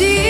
see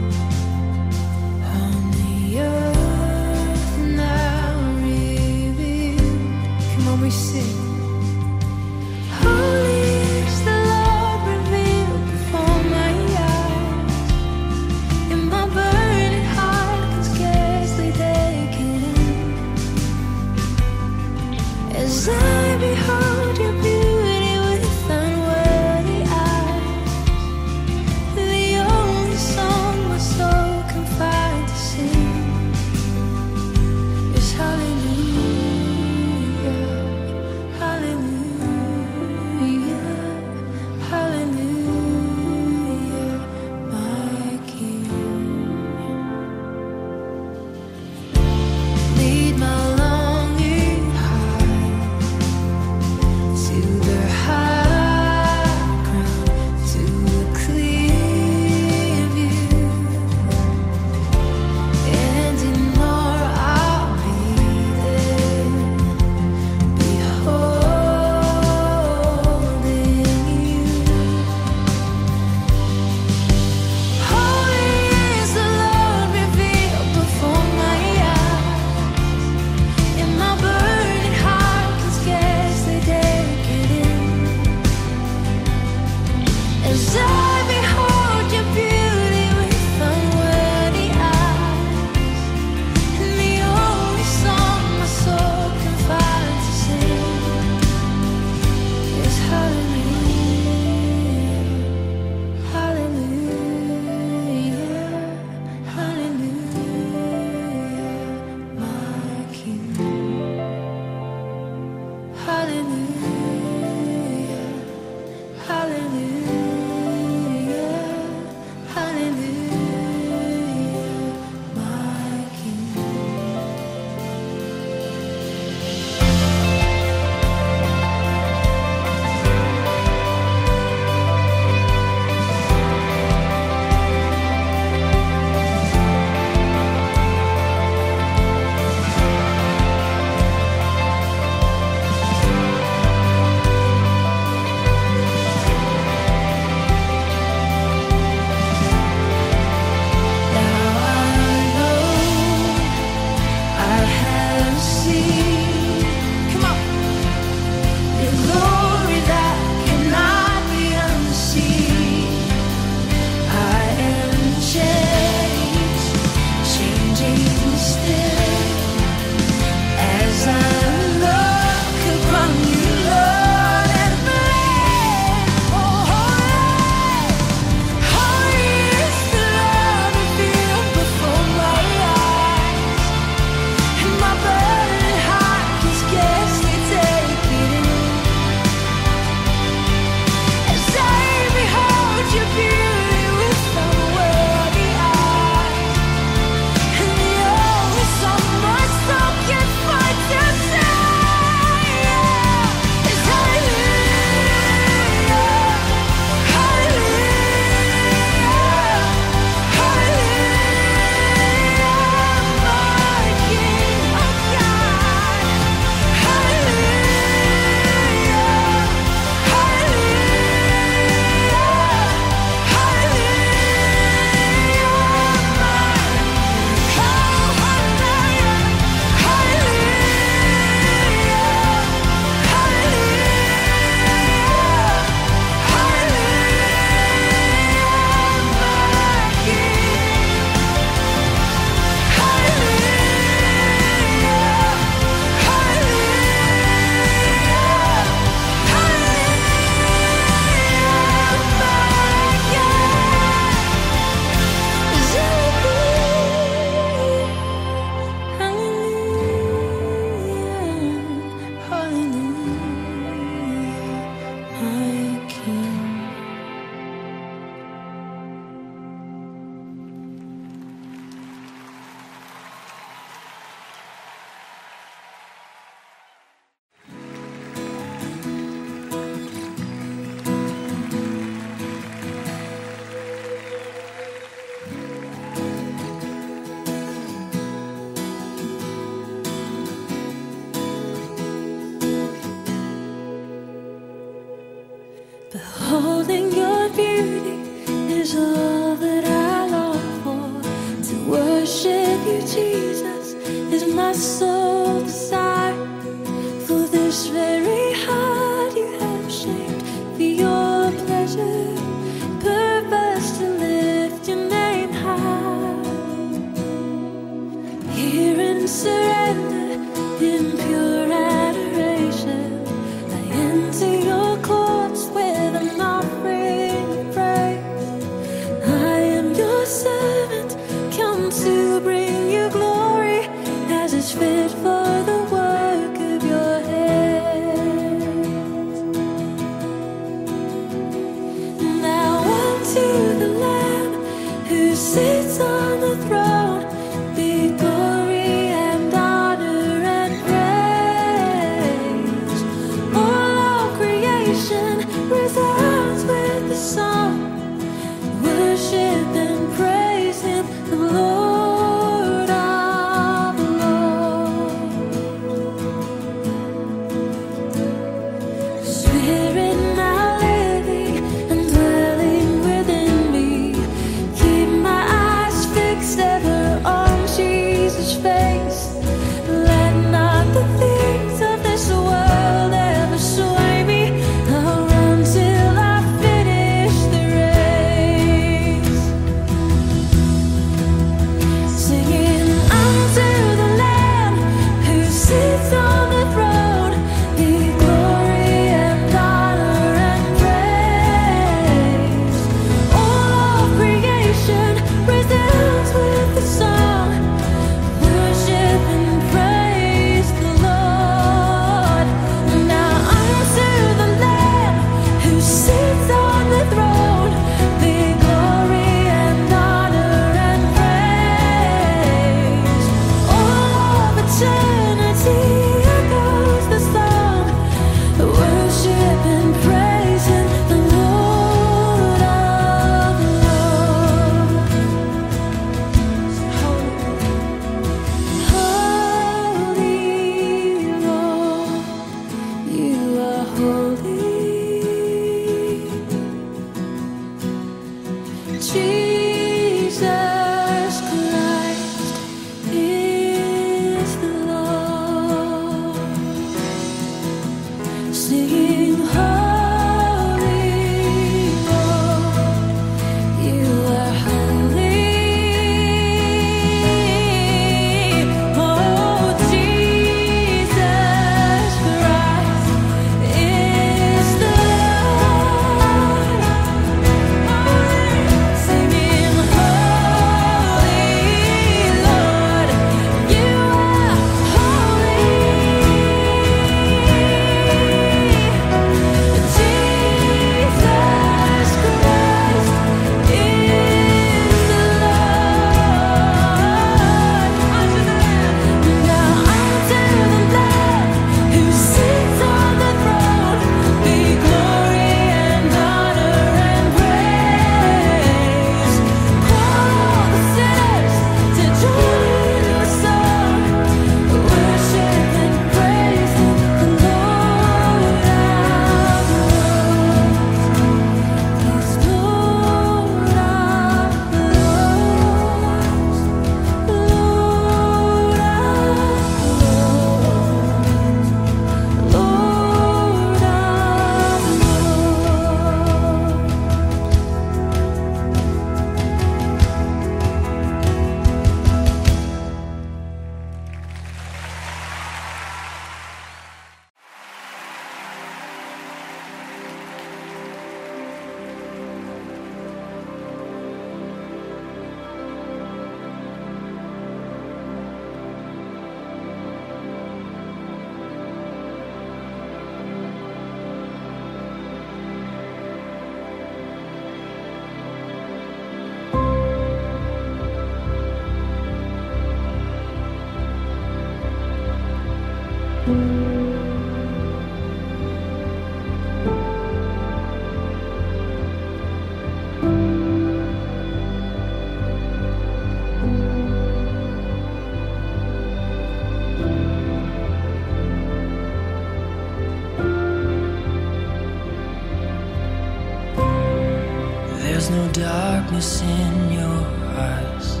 darkness in your eyes.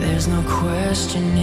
There's no question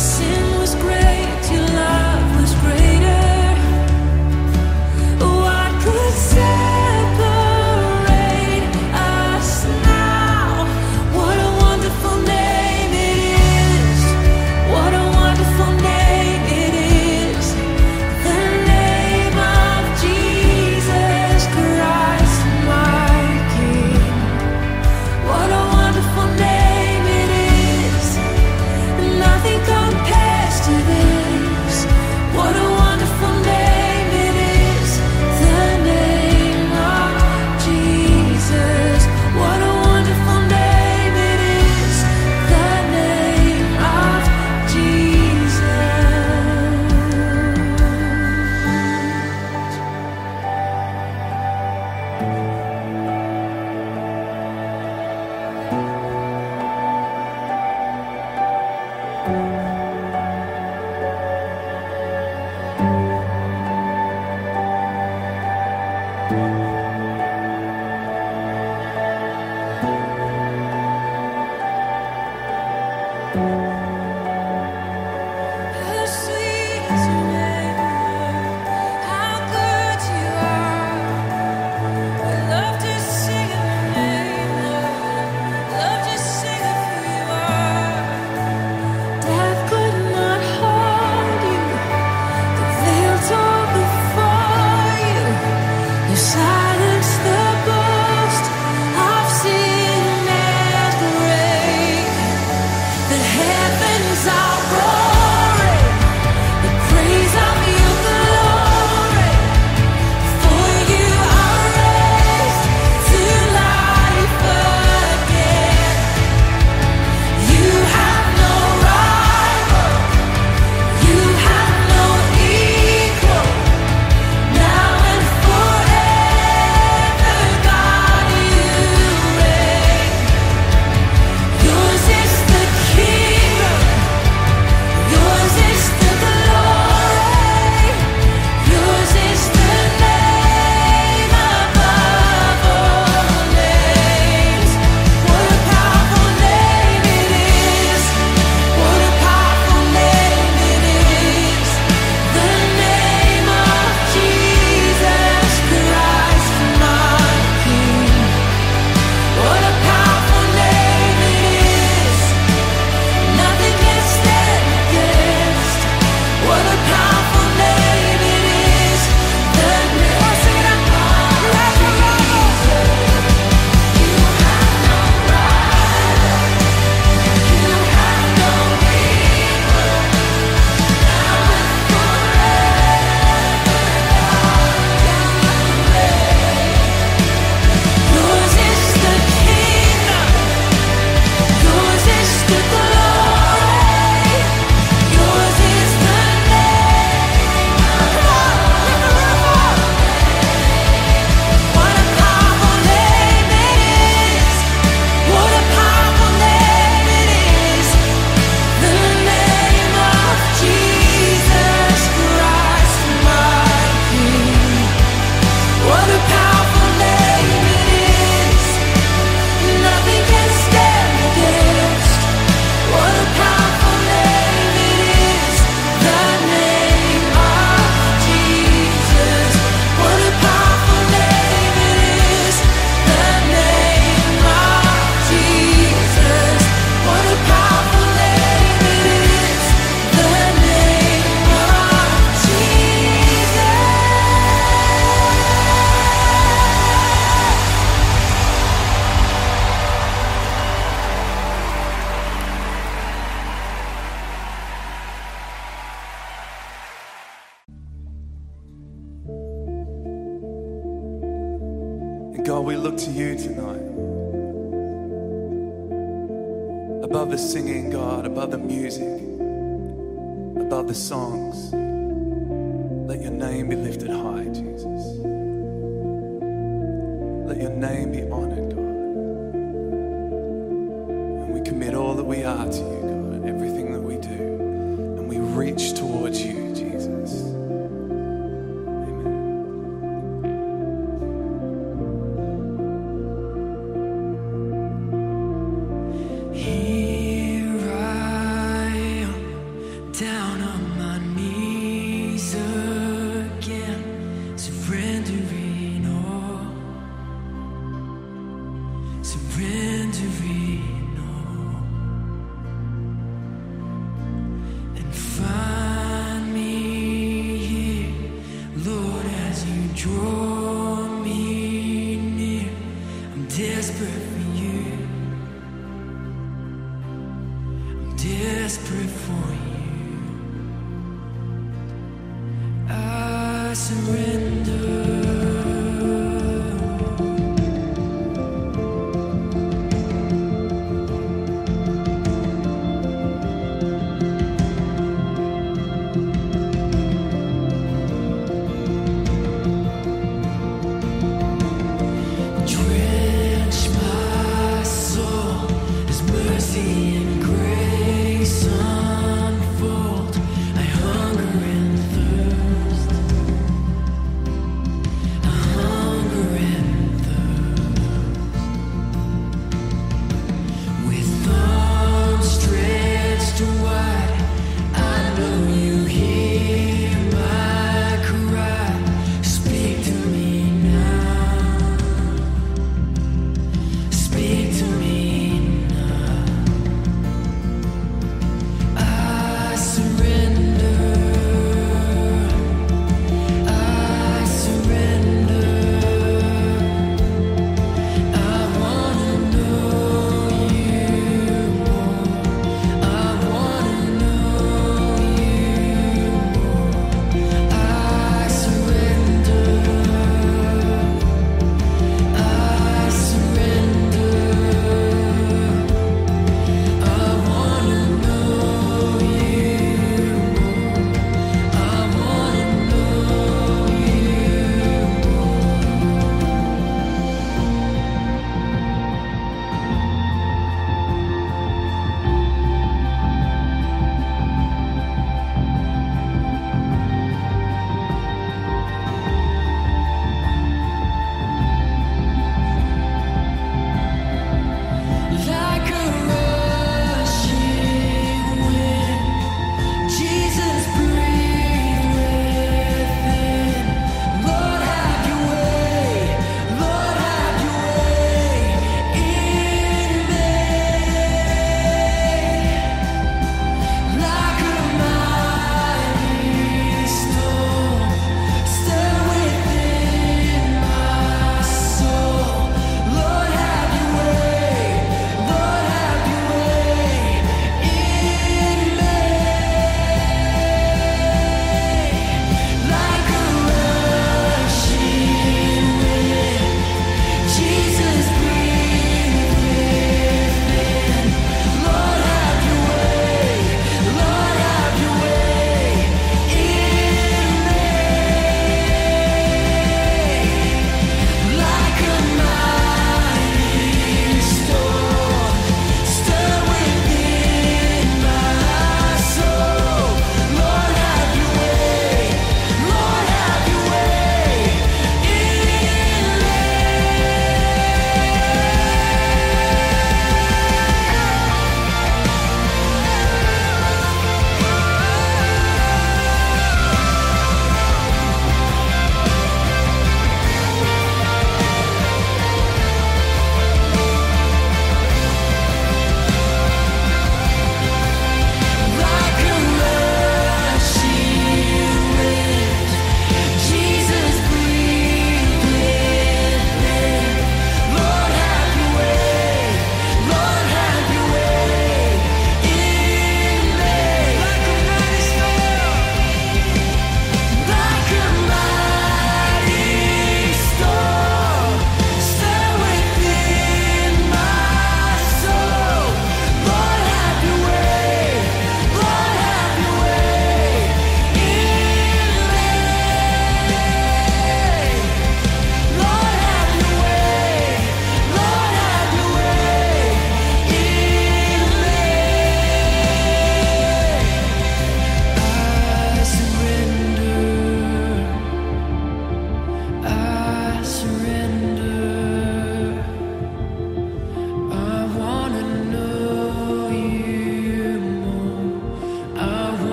sin was great,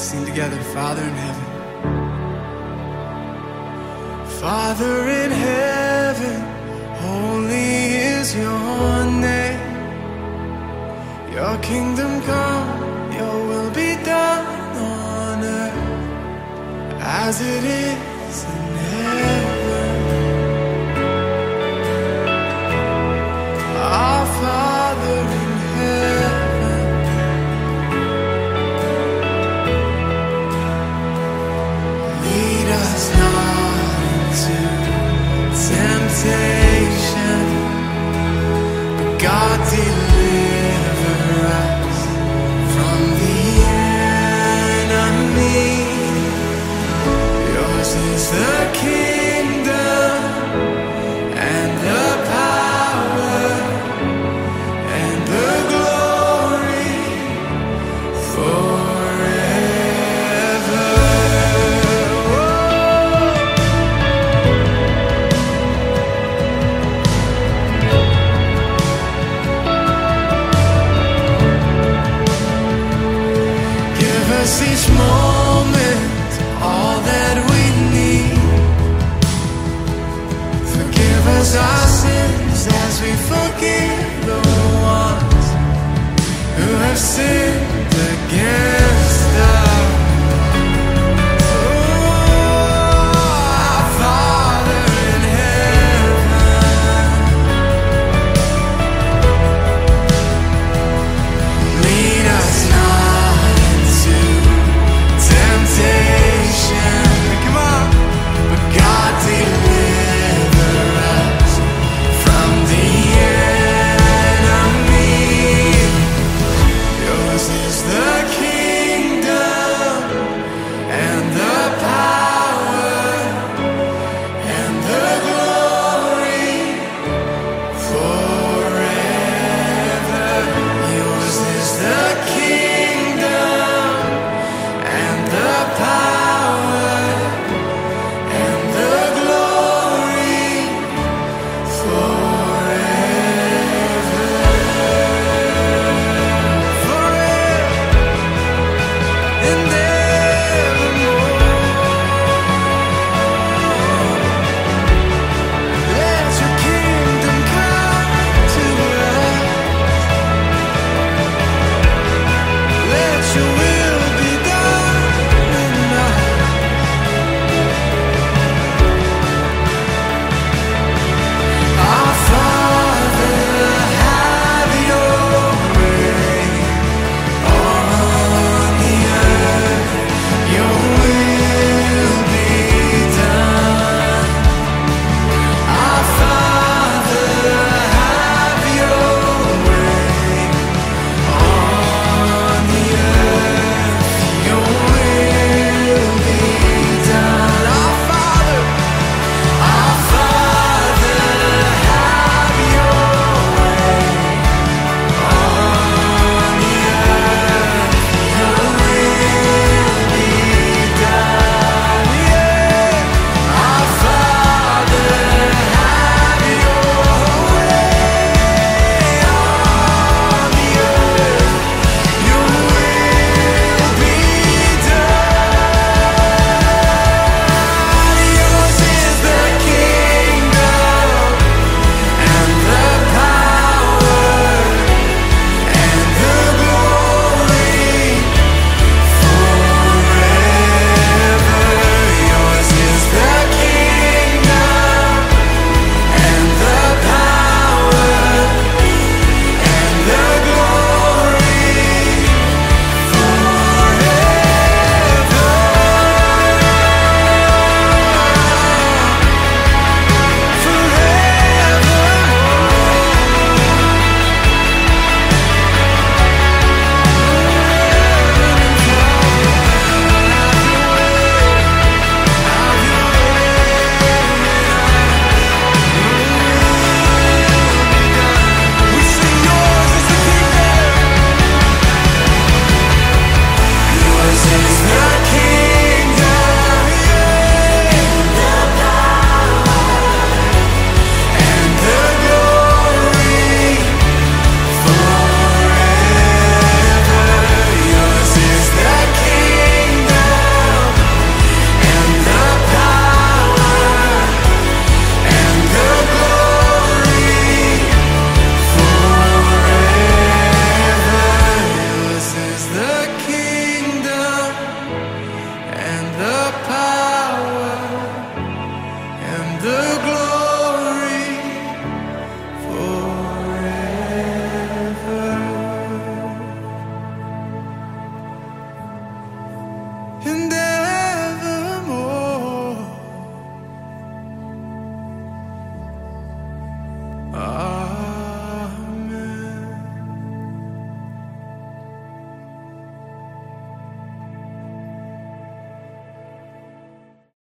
Sing together, Father in heaven. Father in heaven, holy is your name. Your kingdom come, your will be done on earth as it is